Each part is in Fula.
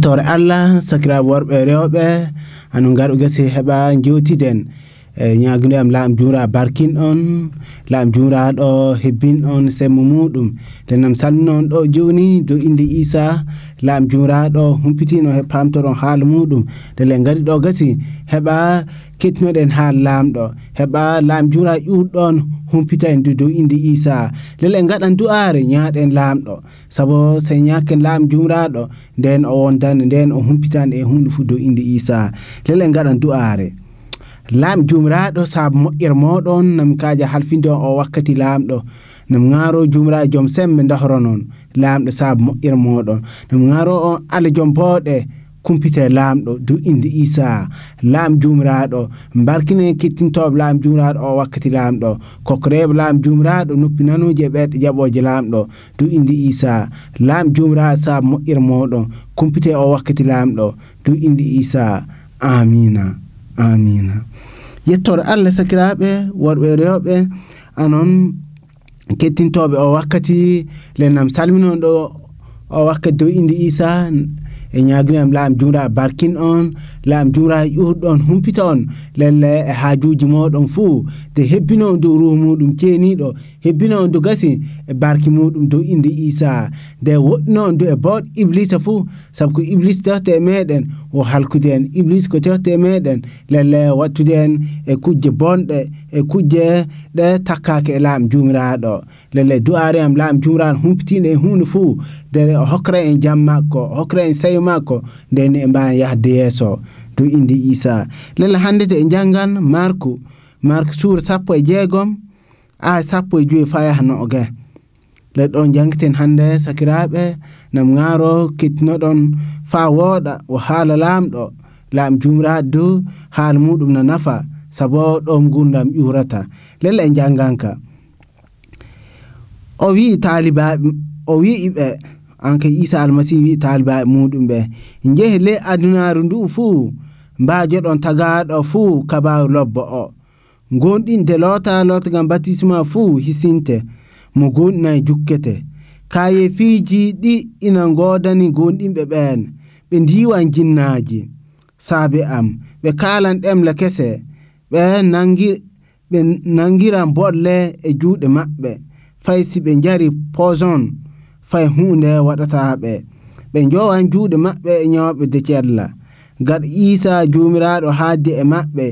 tore allah sakiraɓe worɓe rewɓe hano garoɓe gasi heeɓa jewtiden e am laam juura barkin on laam juuraɗo hebbin on semmo muɗum. Ndennam noon salmino on ɗo joni dow inde isa laam juuraɗo humpitino he pamtoɗon haala muɗum. Ndele gaari ɗo gasi heɓa kettinoɗen haal laamɗo heɓa laam juura ƴurɗon humpita en dow inde isa lele gaɗan du'are ñaaɗen laamɗo saabu so ñaken laam jumraɗo nden o wondan nden o humpitan e hunde fuu dow inde isa lele gaɗan du'are laam jumiraɗo saabu moƴƴere moɗon nami kaja halfinde on o wakkati laamɗo nam ŋaaro jumiraɗo joom sembe dahoro noon laamɗo saabu moƴƴere moɗon nam ŋaaro on allah joom bowɗe kumpite laamɗo dow inde isa laam jumiraɗo barkine kettintoɓe laam jumiraɗo o wakkati laamɗo kokoreɓe laam jumiraɗo noppi nanuji e ɓerɗe jaɓoje laamɗo dow inde isa laam jumiraɗo saabu moƴƴere moɗon kumpite o wakkati laamɗo dow inde isa amina amina. Yettore allah sakiraɓe worɓe rewɓe anon kettintoɓe o wakkati lennam salminon ɗo o wakkati dow inde isa e ñaguinam laam jumra barkin on laam jumra ƴurɗon humpita on lelle e haajuji moɗon fuu de hebbino on dow ruhu muɗum ceeniɗo hebbino on do gasi e barki muɗum dow inde isa nde woɗɗino on do e bawɗ iblisa fuu saabu ko iblis tewte e meɗen o halkude en iblis ko tewte e meɗen lelle wattude en e kujje bonɗe e kujje ɗe takkake e laam jumiraɗo lelle du'ari am laam jumiraɗo humpitiɗe e hunde fuu nde o en jam makko o hokkra en sayo makko nden e mbawi yahde yeeso dow inde isa. Lella hande de e janngan marku. Marku suura sappo e jeegom a sappo e joyi fa yaha nooge le ɗon jangten hannde sakiraɓe nam ŋaaro kettinoɗon fa wooɗa o haala laamɗo laam jumraɗo du haala muɗum na nafa. Sabo ɗom gurdam ƴurata lella e janganka o wi talibaɓe o an kay isa almasihu wi taalibaɓe muɗum ɓe jeehe ley adunaru ndu fuu mbajoɗon tagaɗo fuu kabaru lobbo o gonɗinde lota lotagam batisma fuu hisinte. Mo gonɗinayi jukkete. Kaye fiiji ɗi ina godani gonɗinɓe ɓen ɓe diwan jinnaji saabe am. Ɓe kalan ɗemle kese. Ɓe nangi ɓe nangiran bolle e juuɗe maɓɓe. Fay si ɓe jari poison fay hunde waɗata ɓe ɓe jowan juuɗe maɓɓe e ñawaɓe decella gaɗa isa jomiraɗo haaddi e maɓɓe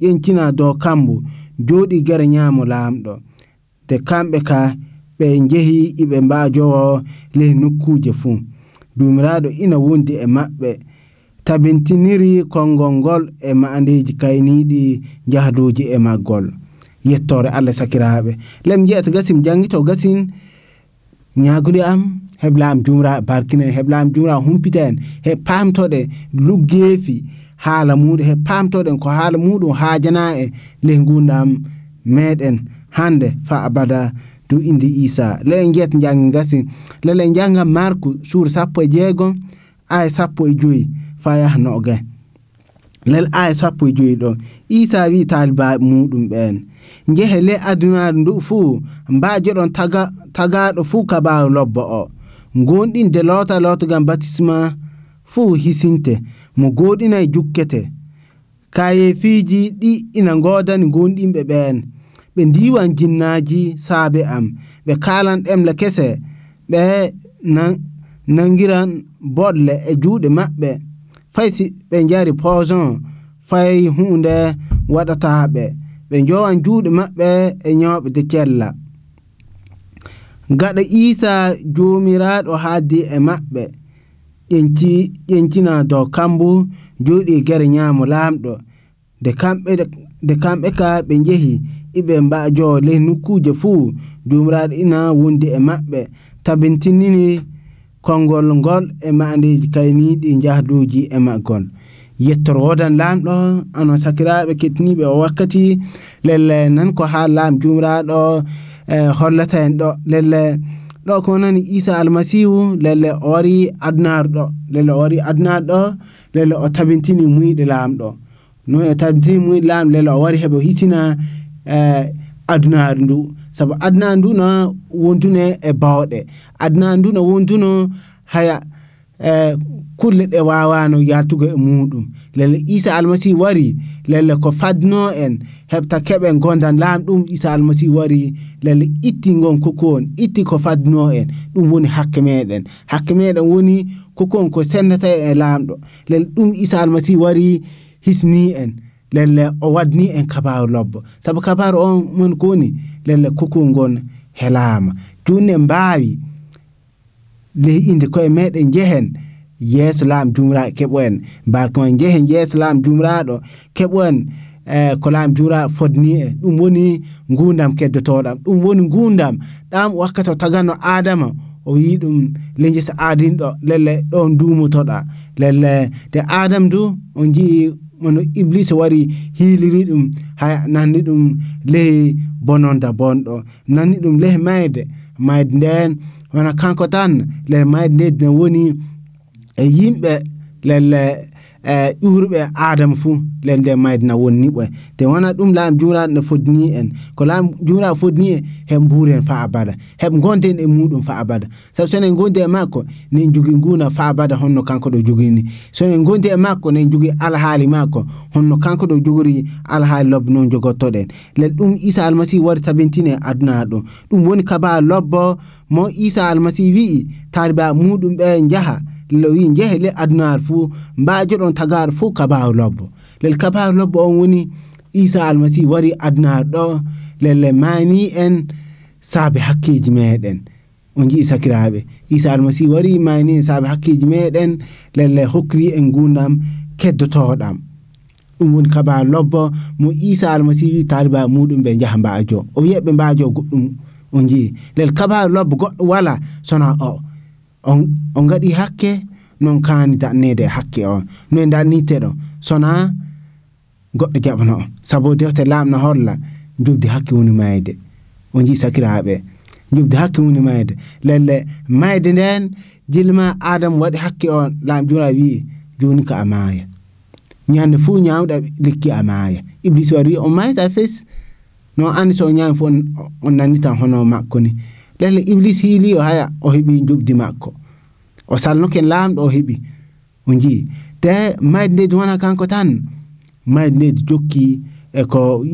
ƴencina dow kambo jooɗi gere ñaamo laamɗo. De kamɓe ka ɓe jehi iɓe mbajowo ley nokkuje fuu. Jomiraɗo ina wondi e maɓɓe. Tabintiniri konngol ngol e ma'andeji kayniɗi jahdoji e maggol. Yettore allah sakiraɓe lem jiya gasim jangito gasin ñagude am heblam jumra, barkine heblam jumra humpita en he pamtoɗe luggeefi haala muɗum he pamtoɗen ko haala muɗum haajana e ley gurdam meɗen hande, fa abada dow inde isa. Lele jeeta jange gasi lele janga marku suur sappo e jeegom aya sappo e joyi, fa yaha noge. Lel aya sappo e joyi ɗo isa wi talibaɓe muɗum ɓen jehe le adunaru ndu fuu mbajoɗon tagaɗo fuu kabaru lobbo o. Gonɗin de loota lootogal batisma fuu hisinte. Mo goɗinayi jukkete. Kayefiji ɗi ina godani gonɗinɓe ɓeen. Ɓe ndiwan jinnaji saabe am. Ɓe kalan ɗemle kese. Ɓe nangiran boɗle e juuɗe maɓɓe. Fay si ɓe jari poison. Fay hunde waɗata ɓe. ɓe jowan juuɗe maɓɓe e ñawɓe cella. Gaɗa isa jomiraɗo haaddi e maɓɓe. Ƴencina dow kambu joɗi gere ñaamo laamɗo. De kamɓe ka ɓe jehi iɓe mbajo ley nokkuje fuu jomiraɗo ina wondi e maɓɓe. Tabintinini kongol ngol e maandeji kayniɗi jahduji e maggol. Yettoro wodan lamɗo ano sakiraɓe kettiniɓe o wakkati lelle nan ko ha lam jumraɗo e hollata en ɗo lelle ɗo ko nani isa almasihu lelle o wari adnaru ɗo lelle o wari adnaru ɗo lelle o tabintini muyɗe lamɗo no e tabintini muyɗe lamɗo lelle o wari heɓe hisina e adnaru ndu. Saabu adnaru ndu no wondune e bawɗe adnaru ndu no wonduno haya e kulle ɗe wawano yaltugo e muɗum lelle isa almasihu wari lelle ko fadno en heɓta keɓen gondan lamɗum isa almasihu wari lelle itti gon kokon itti ko fadno en ɗum woni hakke meɗen hakke meɗen woni kokon ko sendata e lamɗo lelle ɗum isa almasihu wari hisni en lelle o wadni en kabaru lobbo saabu kabaru on mon ko woni lelle kokon gon helama joni en mbawi ley inde koye meɗen jehen yeeso jumra jumraɗo keɓo en barka man jehen yeeso laam jumraɗo keɓoen e ko laam jumraɗo fodni e ɗum woni gundam keddotoɗam. Ɗum woni gundam ɗam wakkati o tagano adama o wi ɗum lejjata adinɗo lelle ɗon dumotoɗa lelle de adam du on jii mono iblise wari hiiliri ɗum ha nanni ɗum lehi bononda bonɗo. Nanni ɗum lehi mayde mayde nden wona kanko tan lele mayde nde woni yimɓe lelle e ƴuurɓe adama fuu len nde maydina wonni ɓoy te wona ɗum laam jumraɗo ne fodni en. Ko laam jumraɗo fodni en heɓ mbuuren fa abada. Heɓ gonden e muɗum fa abada. Sabu sonen gondi e makko nen jogui nguna fa abada honno kanko ɗo jogini sonen gondi e makko nen jogui alhaali makko honno kanko ɗo jogori alhaali lobbo noon jogottoɗen. Lel ɗum isa almasihu wari tabintine aduna ɗum ɗum woni kaba lobbo mo isa almasihu wi'i taaliba muɗum ɓe jaaha wi jehe le adunaru fuu mbajo ɗon tagaru fuu kabaru lobbo. Lel kabaru lobbo on woni isa almasi wari adunaru ɗo lelle mani en saabe hakkeji meɗen on jii sakiraɓe isa almasi wari mani en saabe hakkeji meɗen lelle hokkiri en gundam keddotoɗam ɗum woni kabaru lobbo mo isa almasi wi taliba muɗum ɓe jaaha mbajo o wiyaɓe mbajo goɗɗum on jii lel kabaru lobbo goɗɗo wala sona o on on gaɗi hakke non kaani dannede e hakke on. Noe danniteɗo sona goɗɗo jaɓano on. Sabu dewte laamna holla jobdi hakke woni mayde o jii sakiraɓe jobdi hakke woni mayde lelle mayde nden jilma adam waɗi hakke on lam jura wi joni ko a maaya. Ñande fuu ñawɗa lekki a maaya. Iblis wari wi o mayta fes. No andi so o ñaami fof on nannitan hono makko ni. Lelle iblis hiili o haya o heɓi jubdi makko o salnoken laamɗo o heɓi o jii te mayde ndedi wona kanko tan mayde ndedi jokki eko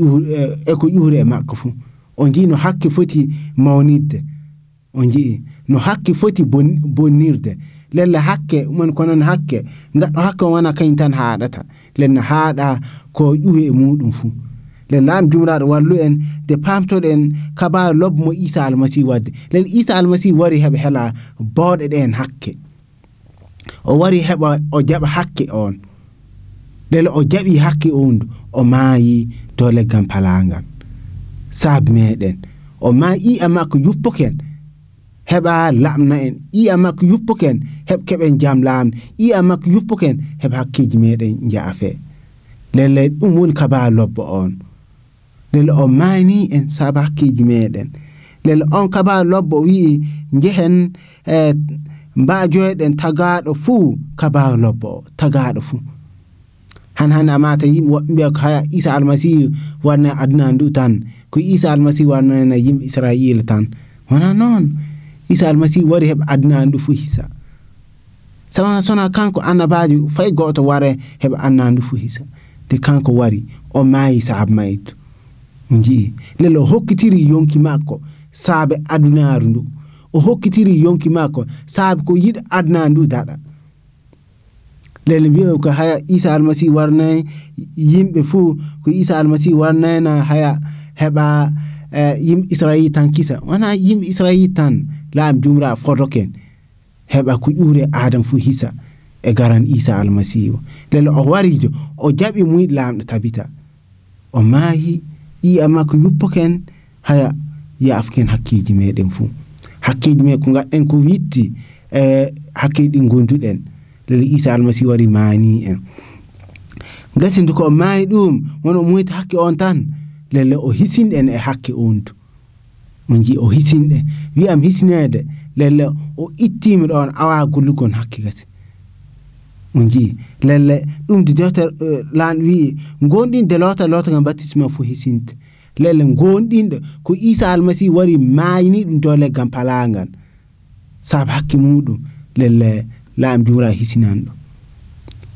eko ƴuure e makko fuu o jii no hakke foti mawnidde o jii no hakke foti bon, bonnirde lelle hakke mon konon hakke gaɗɗo hakke wona kañum tan haaɗata lenne haaɗa ko ƴuwe e muɗum fuu le laam jumraɗo wallu en de pamtoɗo en kabaru lobbo mo isa almasihu wadde. Nden isa almasihu wari heɓa hela bawɗe ɗen hakke. O wari heɓa o jaɓa hakke on. Ɗele o jaɓi hakke ondu o maayi dow leggal palagal saabi meɗen o ma ƴi'a makko yuppoken heɓa lamna en. Ƴi'a makko yuppoken heɓ keɓen jam lamde ƴi'a makko yuppoken heɓa hakkeji meɗen jaafe lellay ɗum woni kaba lobbo on. Lele o mani en saabu hakkeji meɗen lele on kabaru lobbo wi'i jehen e mbajoyɗen tagaɗo fuu kabaru lobbo o tagaɗo fuu han hande amata yimɓe woɓɓe mbiya ko haya isa almasihu wanna aduna ndu tan ko isa almasihu wannana yimɓe israila tan wona noon isa almasihu wari heɓa aduna ndu fuu hisa sawa sona kanko annabajo fay goto ware heɓa anna ndu fuu hisa de kanko wari o maayi saabu maytu jii lele o hokkitiri yonki makko saabe adunaru ndu o hokkitiri yonki makko saabe ko yiɗi aduna ndu daɗa lele mbiya ko haya isa almasihu warnayi yimɓe fuu ko isa almasihu warnayna haya heɓa uh, yimɓe israil tan kisa. Wona yimɓe israil tan laam jumra fotoken heɓa ko ƴuure adam fuu hisa e garan isa almasihu lele o warijo o jaɓi muyɗi lamɗo tabita. O maayi yi'a ko yuppoken haya yaafken hakkeji meɗen fuu hakkeji me ko gaɗɗen ko witti e hakkeji ɗi gonduɗen. Lele isa almasihu wari maani en. Gasi ndu ko o maayi ɗum won o moyti hakke on tan lelle o hisinɗen e hakke on du on o hisinɗe wiyam hisinede lelle o ittimi ɗon awa gollugon hakke gasi on jii lelle ɗum de dewter uh, lan wi gonɗinde lota lota gam baptisme fo hisinte lelle gonɗinɗo ko isa almasihu wari mayini ɗum dow leggam palagal saabu hakke muɗum lelle laam jumra hisinan ɗo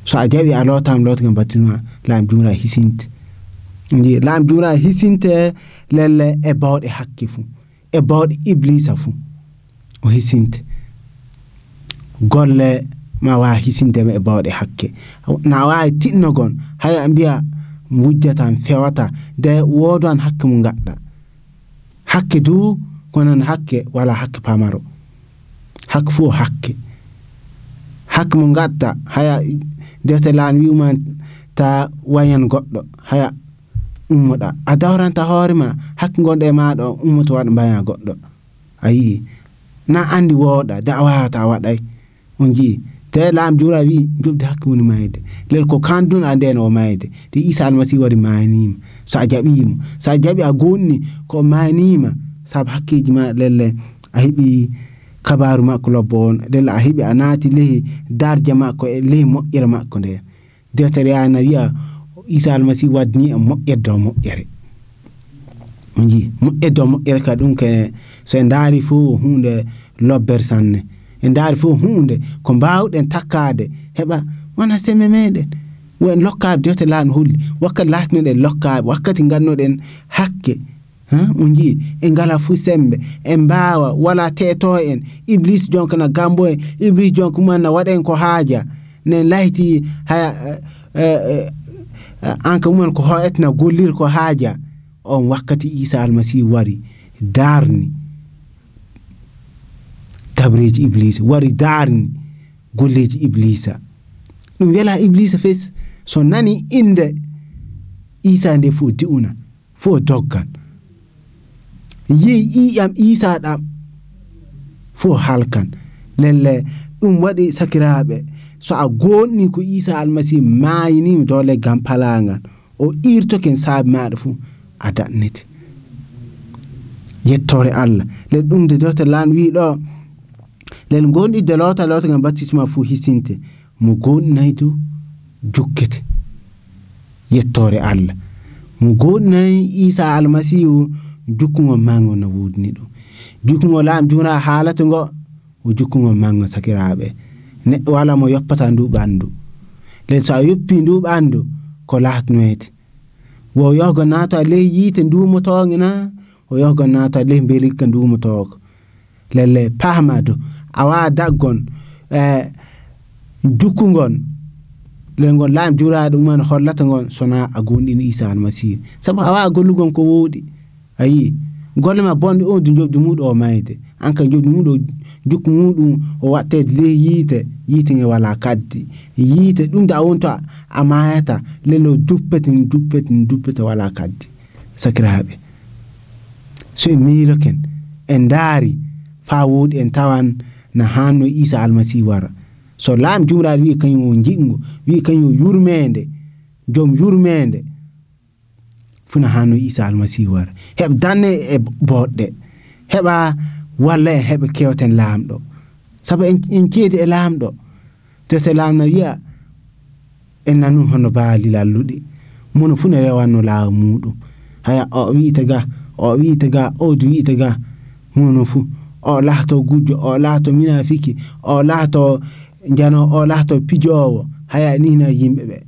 so a jaɓi a lotama lota gam baptisme laam jumra hisinte ji laam jumra hisinte lelle e bawɗe hakke fuu e bawɗe iblisa fuu o hisinte golle ma wawa hisindema e bawɗe hakke. Na wawi tinnogon haya mbiya wujjatan fewata de wodan hakke mo gaɗɗa hakke du konon hakke wala hakke pamaro. Hakke fo hakke. Hakke mo gaɗɗa haya dewte lan wi'uma ta wayan goɗɗo haya ummoɗa. A dawranta hoorema hakke gonɗo e maɗa ummoto waɗa mbaya goɗɗo. Ayi na andi woɗa da a wawata waɗay on jii te laam jura wi jobde hakke woni mayde lel ko kandun a nden o mayde te isa almasihu wari manima so a jaɓimo so a jaɓi a gonɗini ko manima saabu hakkeji ma lelle a heeɓi kabaru makko lobbo on lelle a heeɓi a naati lehi darja makko e lehi moƴƴere makko nden deftere yana wiya isa almasihu waddini e moƴƴere dow moƴƴere on jii moƴƴere dow moƴƴere ka ɗum ke so en daari fo hunde lobbere sanne en daari fof hunde ko mbawɗen takkade. Heɓa wona semme meɗen. Woen lokkaɓe dewte laaɗo holli wakkati latinoɗen lokkaɓe wakkati gannoɗen hakke on jii en ngala fuu sembe en mbawa wala teto en iblis jonka na gambo en iblis jonka mumen na waɗen ko haaja. Nen layti haya anka mumen ko hoetna gollir ko haaja. On wakkati isa almasihu wari darni تبريج إبليس واري دارن قليج إبليس نم يلا إبليس فيس سناني إند إيسا ندي فو ديونا فو دوغان يي إي أم إيسا دام فو حالكان للا ɗum waɗi sakiraaɓe so a goɗni ko isa almasihu maayinima dow leggal palangal o irtoken saabi maɗa fuu a daɗnete yettore allah le ɗum de dowte lan wi ɗo Leengoonni daloota dhaloota kan barsiismaafuu hisinte mugoonnaytu jukkite yettoore alla. mugoonnay isa almasihu jukugo maŋo na wudniɗo jukugo laam juna haala to ngo wo jukugo maŋo sakiraaɓe neɗɗo wala mo yoppata ndu ɓandu nden so a yoppi ndu ɓandu ko laatanoyte wo yahgo naata ley yiite ndumotoge na wo yahgo naata ley mbelikka ndumotoko lelle paama dow wawa daggon e jukkugon lelgol laam juraɗo ɗumen hollata gon sona a gonɗini isa almasihu saabu a wawa gollugon ko woɗi ayi golle ma bonde on du jobdi muɗum o mayde. An kam jobdi muɗum jukku muɗum o wattede ley yiite yiite nge wala kaddi. Yiite ɗum de a wonto a mayata lelo duppete n duppete n duppete wala kaddi. Sakiraɓe so en miiloken en daari fa woɗi en tawan na hanno isa almasihu wara so laam jumraɗo wi kañum o jiɗgo wi kañum o yurmede joom yurmede fuu hanno isa almasihu wara heɓ danne e boɗɗe heɓa walla e en heɓa kewten laamɗo. Saabu en ceedi e laamɗo tete laamna wiya en nanu hono baali lalluɗi. Mono fuu ne rewanno laawa muɗum. Haya o wiite ga o wiite ga odu wiite ga mono fuu o laato gujjo o laato minafiki o laato jano o laato pijowo haya nina yimɓe ɓe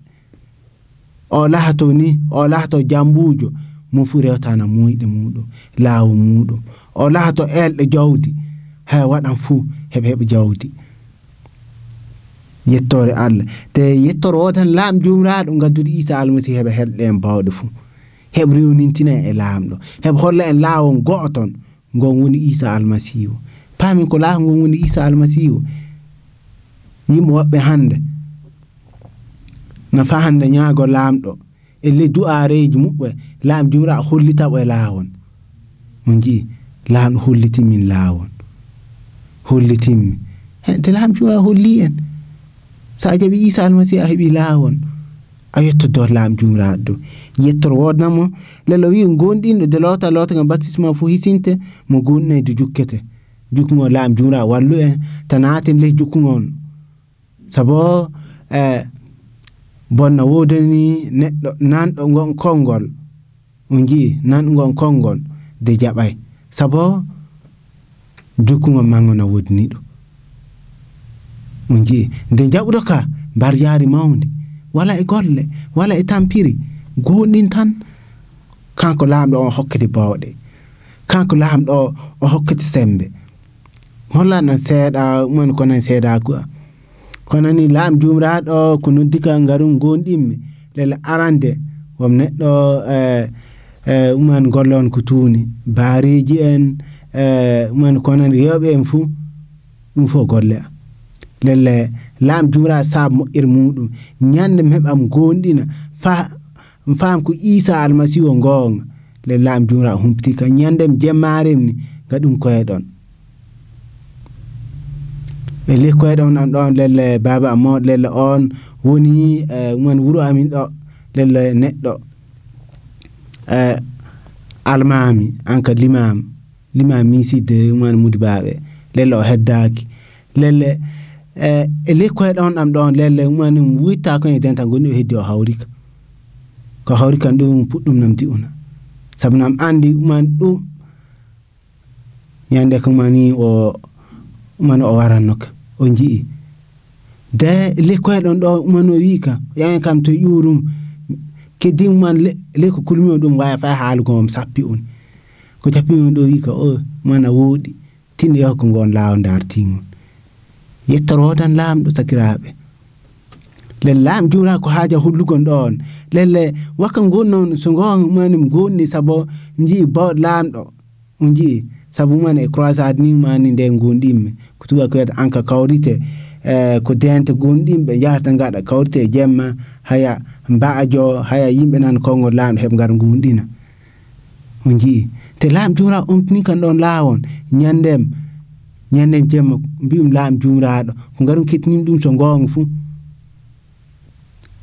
o laato ni o laato jambujo mo fu rewtana muyɗe muɗum laawu muɗum o laato elɗe jawdi hay waɗan fuu heɓe heɓa jawdi yettore allah te yettore o tan laam jumraɗo gaddude isa almasihu heɓa helɗe en bawɗe fuu heɓ rewnintina e laamɗo heɓa holla en laawol go'o ton ngon woni isa almasihu paamin ko laahu ngon woni isa almasihu yimɓe woɓɓe hande nafa hande ñaago laamɗo e ley du'areji muɓɓe laam jumra hollitaɓo e laawon on jii laamɗo hollitinmin laawon hollitinmi de laam jura holli en sa a jaɓi isa almasihu a heeɓi laawol a yettodo laam yettor yetorgodnamo lalawi gondindo delota lotanga batisma fu hisinte mo gonne du jukkete jukmo lam jura wallu en tanatin le jukkungon sabo eh, bonna wodani neɗɗo nanɗo gon konngol on jii nanɗo ngon kongol de jaɓay sabo jukkugol mango na wodani ɗo on jii nde jaɓuɗo ka mbar yaari mawde wala e golle wala e tampiri. gonɗin tan kanko laamɗo o hokkiti bawɗe kanko laamɗo o o hokkiti sembe. Hollano seeɗa umen konan seeɗaku am kono ni laam jumraɗo ko noddikal ngarum gonɗinmi lele arande wom neɗɗo e, e, umen golle on ko tuuni. Baariji en e, umen konen rewɓe en fuu ɗum fof golle a lelle laam jumraɗo saabu moƴƴere muɗum. Ñande mi heɓam gonɗina faa fam ko isa almasihu o gonga le laam jumra humpiti ka ñandem jemmarem ni gaɗum koyeɗon e li koyeɗon an ɗon lelle baba amo lelle on woni e man wuro amin ɗo lelle neɗɗo e almami an ka limam limam misidde man mudibaɓe lelle o heddaki lelle e li koyeɗon ɗon ɗam ɗon lelle umani witta ko e denta gonni o heddi o hawrika ko hawrika ɗum puɗɗum nam di una. Sabu nam andi man ɗum ñande ko mani o umani o warannoka o jii de likkoye ɗon ɗo umano o wi ka yaen kam to ƴurum keddi uman lekko kulmi o ɗum waya fay haalugo om sappi on ko jappimi ɗo wi ka o mana wooɗi tinno yaha ko ngon laaw dartingol yettorodan laamɗo sakiraaɓe lelle lam jumra ko haaja hullugon ɗon lelle wakka gonnon so gon mani gonni sabo jii bawɗo laamɗo on jii mani e croisade ni mani nde gonɗinmi ko tuba ko wiyata anka kawrite e ko dente gonɗimɓe jahata gaɗa kawrite e jemma haya mbaajo haya yimɓe nan konngol laamɗo heɓe gar gonɗina on te laam jumra omtini kan ɗon laawon ñandem ñanden jemma mbiyum laam jumraɗo ko garum kettinim ɗum so gonga fuu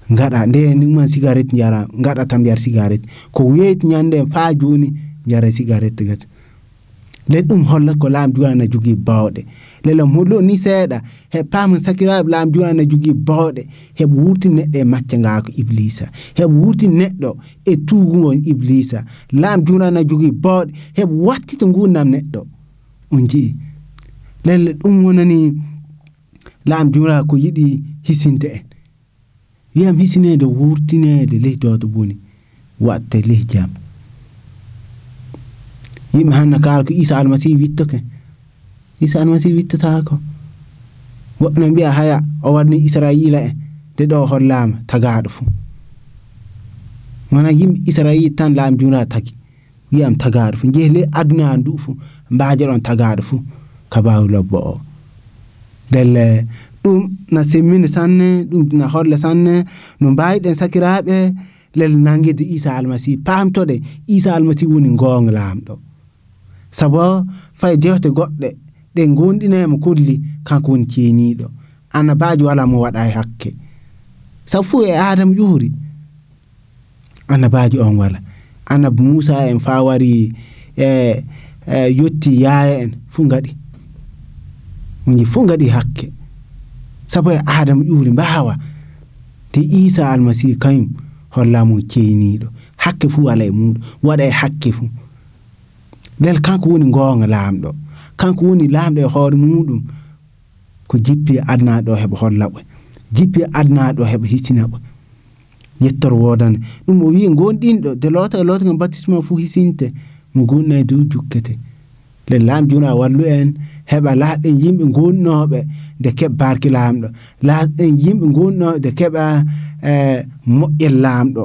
gaɗa nde ɗuman cigarette jara gaɗa tam jar cigarette. Ko weeti ñande fa joni jara cigarette gati le ɗum holla ko laam ana jogii bawɗe. Lela hollo ni seeɗa he paama sakiraɓe laam ana jogii bawɗe heɓ wurti neɗɗo e macca ngaa ko iblisa. Heɓ wurti neɗɗo e tuugugon iblisa. Laam ana jogii bawɗe heɓ wattita nguurnam neɗɗo. On jii lelle ɗum wonani laam laamdu ko yiɗi hisinte en Yam hisineede wurtineede lehdooto boni watte leh jam. Yimɓe hanna kaalko Isa almasihu wittoke. Isa almasihu wittotaako. Goɗɗo ne mbiya haya o warni Israila en eh? de ɗo hollaama tagaaɗo fuu. Wona yimɓe Israila tan laam junaaɗo taki. wiyam tagaaɗo fuu jehi ley adunaaru ndu fuu mbaajoɗon tagaaɗo fuu kabaaru lobbo o ndelle ɗum na semmini sanne ɗum na holle sanne no mbawiɗen sakiraɓe lel nanguide isa almasihu pamtoɗe isa almasihu woni gonga lamɗo saabu fay jewte goɗɗe ɗe gondinemo kolli kanko woni ceeniɗo annabaji wala mo waɗa e hakke. Saabu fuu e adama ƴuuri annabaji on wala. Annabi moussa en fa wari e e yetti yaaya en fuu gaɗi uji fuu gaɗi hakke. Sabu adama ƴuuri mbawa te isa almasihu kañum hollamo ceyniɗo hakke fuu ala e muɗum waɗa e hakke fuu lel kanko woni gonga laamɗo kanko woni laamɗo e hoore muɗum ko jippi adnaɗo heɓa hollaɓe jippi adnaɗo heɓa hissinaɓe yettor wodane ɗum o wi gonɗinɗo de lota e lota gam baptisme fuu hisinte. Mo gonna e dow jukkete. Le laam juna wallu en heɓa laaɗen yimɓe gonnoɓe nde keɓ barki laamɗo. Laaɗen yimɓe gonnoɓe nde keɓa e moƴƴel laamɗo.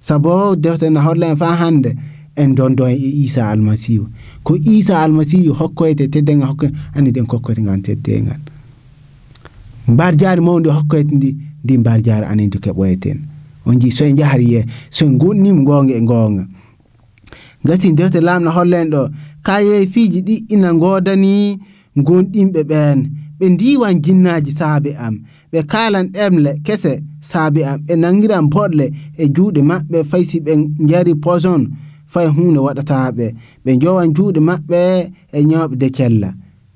Sabo dewte na holla en fa hande en dondo e isa almasihu ko isa almasihu hokkoyte teddenga hokko andi ɗen kokkoyte ngan teddengal mbar jaari mawdi hokkoyte ndi ndi mbar jaari anen to keɓoyten. On ji so en jahari ye so en gonnima gonga e gonga gasi defte laamɗo hollen ɗo kaye fiji ɗi ina godani gonɗinɓe ɓen. Ɓe ndiwan jinnaji saabe am. Ɓe kalan ɗemle kese saabe am. Ɓe nangiran boɗle e juuɗe maɓɓe faysi ɓe jari poison fay hunde waɗataɓe ɓe jowan juuɗe maɓɓe e ñawɓe de cella.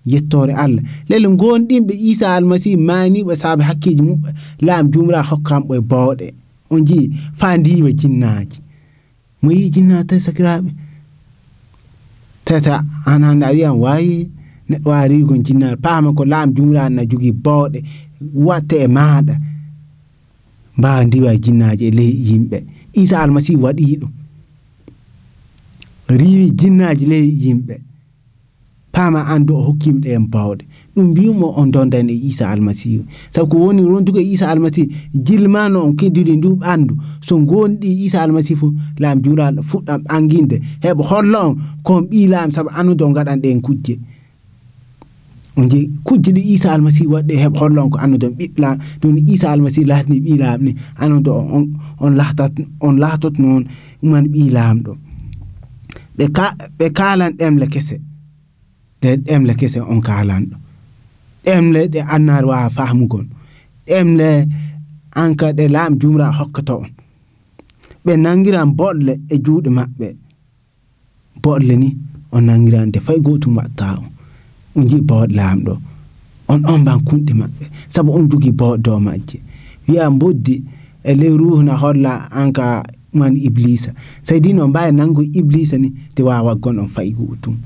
Yettore allah. Lele gonɗinɓe isa almasihu maniɓe saabe hakkiji muɓɓe laam jumra hokkamɓe e bawɗe. On jii fa ndiwa jinnaji mo yi jinnaji tawi sakiraɓe tata an hande a wiyan wawi neɗɗo wawi rigon jinnaɗo paama ko laam jumraani na jogui baawɗe watte e maɗa mbawa ndiwa e jinnaji e ley yimɓe. Isa almasihu waɗi ɗum. Riwi jinnaji ley yimɓe. Paama andu o hokkima en bawɗe ɗum mbimo on dondani e isa almasihu sabu ko woni rondugo e isa almasihu jilmano on keddude ndu ɓandu so gonɗi isa almasihu fof laam juraɗo fuɗɗam anginde heɓa holla on kon ɓi laam saabu anndude on gaɗan ɗen kujje. On jeeyi kujje ɗi isa almasihu waɗɗe heɓa holla on ko andude on ɓiɓɓe ɗum isa almasihu latini ɓi ni andude on on lahtat on lahtot noon ɗuman ɓi laamɗo ɓe ka ɓe kalan ɗemle kese ɗe ɗemle kese on kalanɗo ɗemle ɗe annar wawa famugol ɗemle anka ɗe laam jumra hokkato on ɓe nangiran boɗle e juuɗe maɓɓe boɗle ni on nangiran de fay gotum watta on on jii bawɗo laamɗo on on ban kunɗe maɓɓe saabu on jogii bawɗo dow majje wiya boddi e ley ruhna holla anka man iblisa. Saydi no mbawi nango iblisa ni te wawa waggon on fayi gotum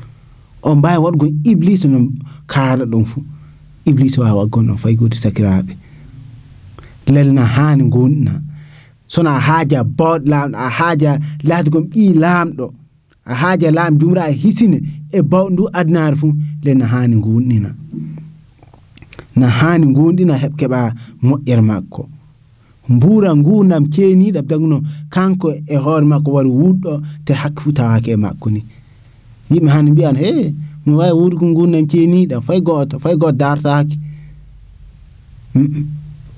on mbawi waɗgon iblisa no kaala ɗum fuu iblisa wawa waggon on fayi sakiraɓe lelna hani gonɗina sono a haaja bawɗo laamɗo a haaja laatugon ɓi laamɗo a haaja lam jumra a hisine e baw ndu adnare fuu le na hani gonɗina na hani gonɗina heɓ keɓa moƴƴere makko mbura ngurdam ceeniɗam tagno kanko e hoore makko wari wuɗɗo te hakke fu tawaki e makko ni yimɓe hande mbiyan he mi wawi wuurgo gurdam ceeniɗam fay goto fay goto dartaki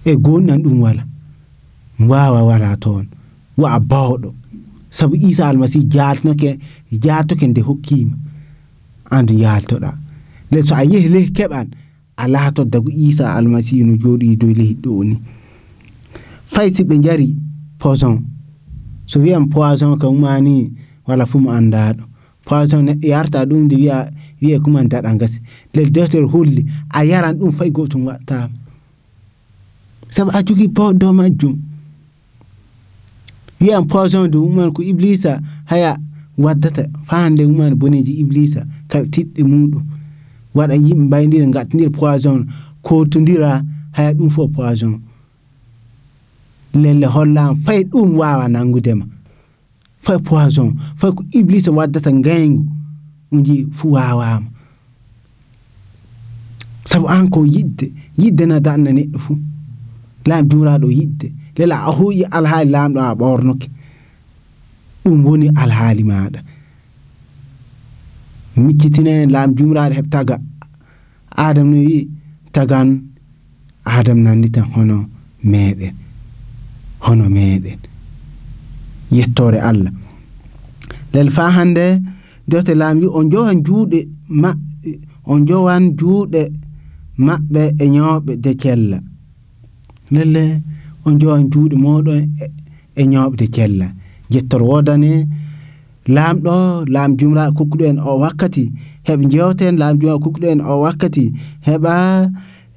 e gonɗan ɗum wala wawa wala toon wa bawɗo saabu isa almasihu jaltinoke jaltoke nde hokkima andu yaltoɗa le so a yehi ley keɓan a laatot dago isa almasihu no jooɗi dow leydi ɗo ni. Fay si ɓe jari poison. So wiyan poison kam umani wala fu mo andaɗo poison neɗɗo yarta ɗum de wiya wiye kuman daɗa gasi lel docteur holli a yaran ɗum fay gotum wattama saabu a bawɗe dow majjum wiyan poison de uman ko iblisa. Haya waddata fahande uman boneji iblisa. Tiɗɗe muɗum waɗa yimɓe mbaydira gattidira poison. Kotodira haya ɗum fof poison. Lelle hollama fay ɗum wawa nangudema fay poison. Fay ko iblisa waddata gaygu uji fu wawama sabu an ko yidde. Yidde na danna neɗɗo fuu laam juraɗo yidde. lela a huƴi alhaali laamɗo a ɓornoke ɗum woni alhaali maɗa miccitina en laam jumraɗo heɓ taga. Adam no wi tagan adam nanditan hono meɗen hono meɗen yettore allah. Lel fa hande dewte laam wi on jowan juuɗe ma on jowan juuɗe maɓɓe e ñoɓe de cella. Lelle on jowan juuɗe moɗon e ñawɓe cella jettor wodane laamɗo laam jumra kokkuɗo en o wakkati heɓ jewten laam jumra kokkuɗo en o wakkati heɓa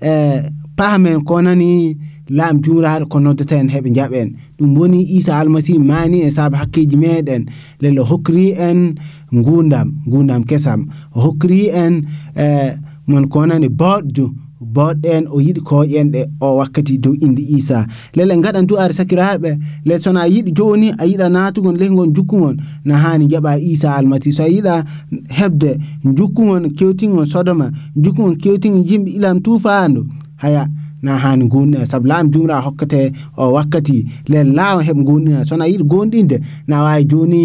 e paamen ko nani laam jumraɗo ko noddata en heɓe jaɓen ɗum woni isa almasihu mani e saabu hakkeji meɗen lele hokkiri en gundam gundam kesam hokkiri en e mon ko nani bawɗen o yiɗi koƴenɗe o wakkati dow indi isa. Lele gaɗan du'are sakiraɓe le sono a yiɗi joni a yiɗa natugon leygon jukkugon na hani jaɓa isa almasi so a yiɗa hebde jukkugon kewtingon sodoma jukkugon kewtingon yimɓe ilam tufando haya na hani gonɗina saabu laam jumra hokkate o wakkati le law heɓ gonɗina sono a yiɗi gonɗinde na wawi joni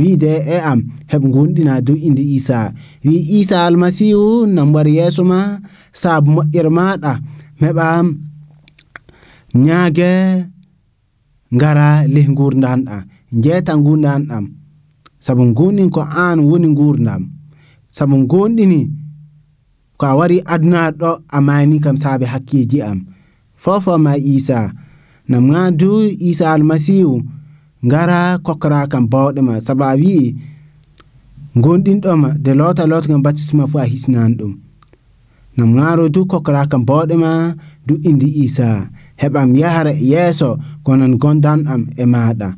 wiide e am heɓ gonɗina dow inde isa. Wi isa almasihu nam wari yeeso ma saabu moƴƴere maɗa heɓa ñaage ngara ley gurdanɗa jeeta gurdanɗam saabu gonɗin ko an woni gurdam saabu gonɗini ko a wari aduna ɗo a mani kam saabe hakkeji am. Fofo ma isa. Nam ga du isa almasihu. Ngara kokora kam bawɗe ma saabu a wi'i gonɗinɗoma de lota lota kam baptisma fu a hisnan ɗum nam garo du kokora kam bawɗe ma du indi isa. Heɓam yahara yeeso konon gondan am e maɗa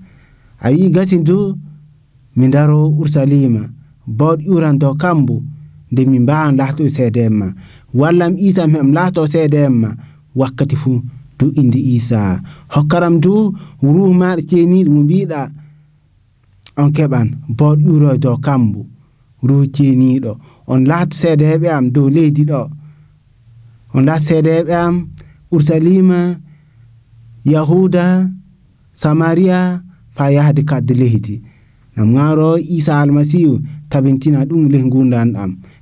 a wi gasi du mi daro ursalima. Bawɗ uran do kambu nde lahto seede en ma. Walla mi isa mi lahto seede en ma. Wakkati fuu du indi isa. Hokkaram du ruhu maɗa ceeniɗo mo mbiɗa on keɓan bawɗ ƴuro dow kambu. Ruhu ceeniɗo on lahto seedeɓe am dow leydi ɗo on lahto seedeɓe am ursalima yahuda samaria fa yahde kadde leydi. Nam ngaro isa almasihu tabintina ɗum leh gundan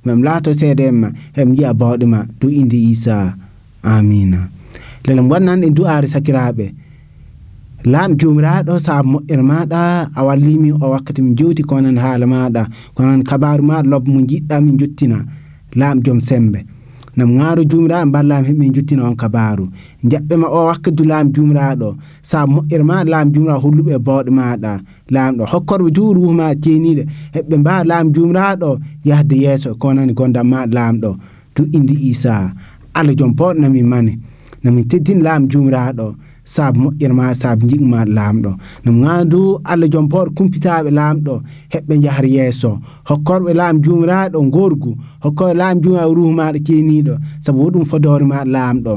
mam la to sɛɛdɛ ma m ya baodema tɩ ĩndi isa. Amina la lam wan nan du aare sakiraabe la m joomraaɗo saa moƴƴere maaɗa a wallimi o wakkati mi jewti konan haala maaɗa konan kabaru maaɗa lob mo jiɗɗa min jottina la m jom sembe nam ŋaaro jumiraɗo ballam heɓe jottina on kabaru jaɓɓema o wakkatu laam jumiraɗo sa moƴƴere ma laam jumiraɗo holluɓe e bawɗe maɗa laamɗo hokkorɓe du wuhma ma ceeniɗo heɓɓe mbawa laam jumiraɗo yahde yeeso konani gondam ma laamɗo du indi isa allah joom bawɗe namin mane. Namin teddin laam jumiraɗo saabu moƴƴere ma saabu jigma laamɗo no gandu allah joom pawɗo kumpitaɓe laamɗo heɓɓe jahar yeeso. Hokkorɓe laam jumiraɗo gorgu hokkorɓe laam jumiraɗo ruhu maɗa ceeniɗo saabu hoɗum fodore ma laamɗo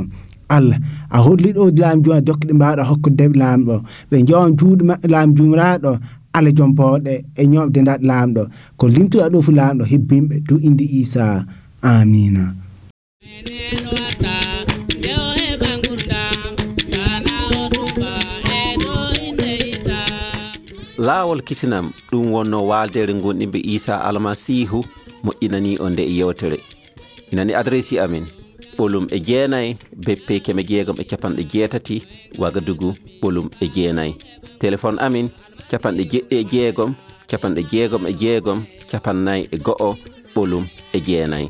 allah a holli ɗo laam juma dokkeɗe mbawɗa hokkudeɓe laamɗo ɓe jowan juuɗe maɓɓe laam jumiraɗo allah joom bawɗe e ñoɓde ndaɗ laamɗo ko limtuɗa ɗo fu laamɗo hebbimɓe du inde isa amina laawol kisinam ɗum wonno waaldere gonɗimɓe isa almasihu moƴƴinani o nde e yewtere. Inani adressi amin ɓolum e jeenayi beppe keme jeegom e capanɗe jeetati wagadugu ɓolum e jeenayi téléphone amin capanɗe jeɗɗi e jeegom capanɗe jeegom e jeegom capannayyi e go'o ɓolum e jeenayi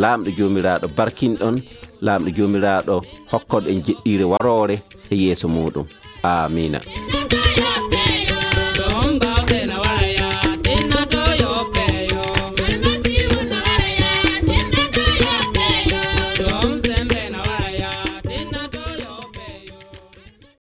laamɗo joomiraaɗo barkinɗon laamɗo joomiraaɗo hokkoɗo en jeɗɗiire waroore e yeeso muɗum amina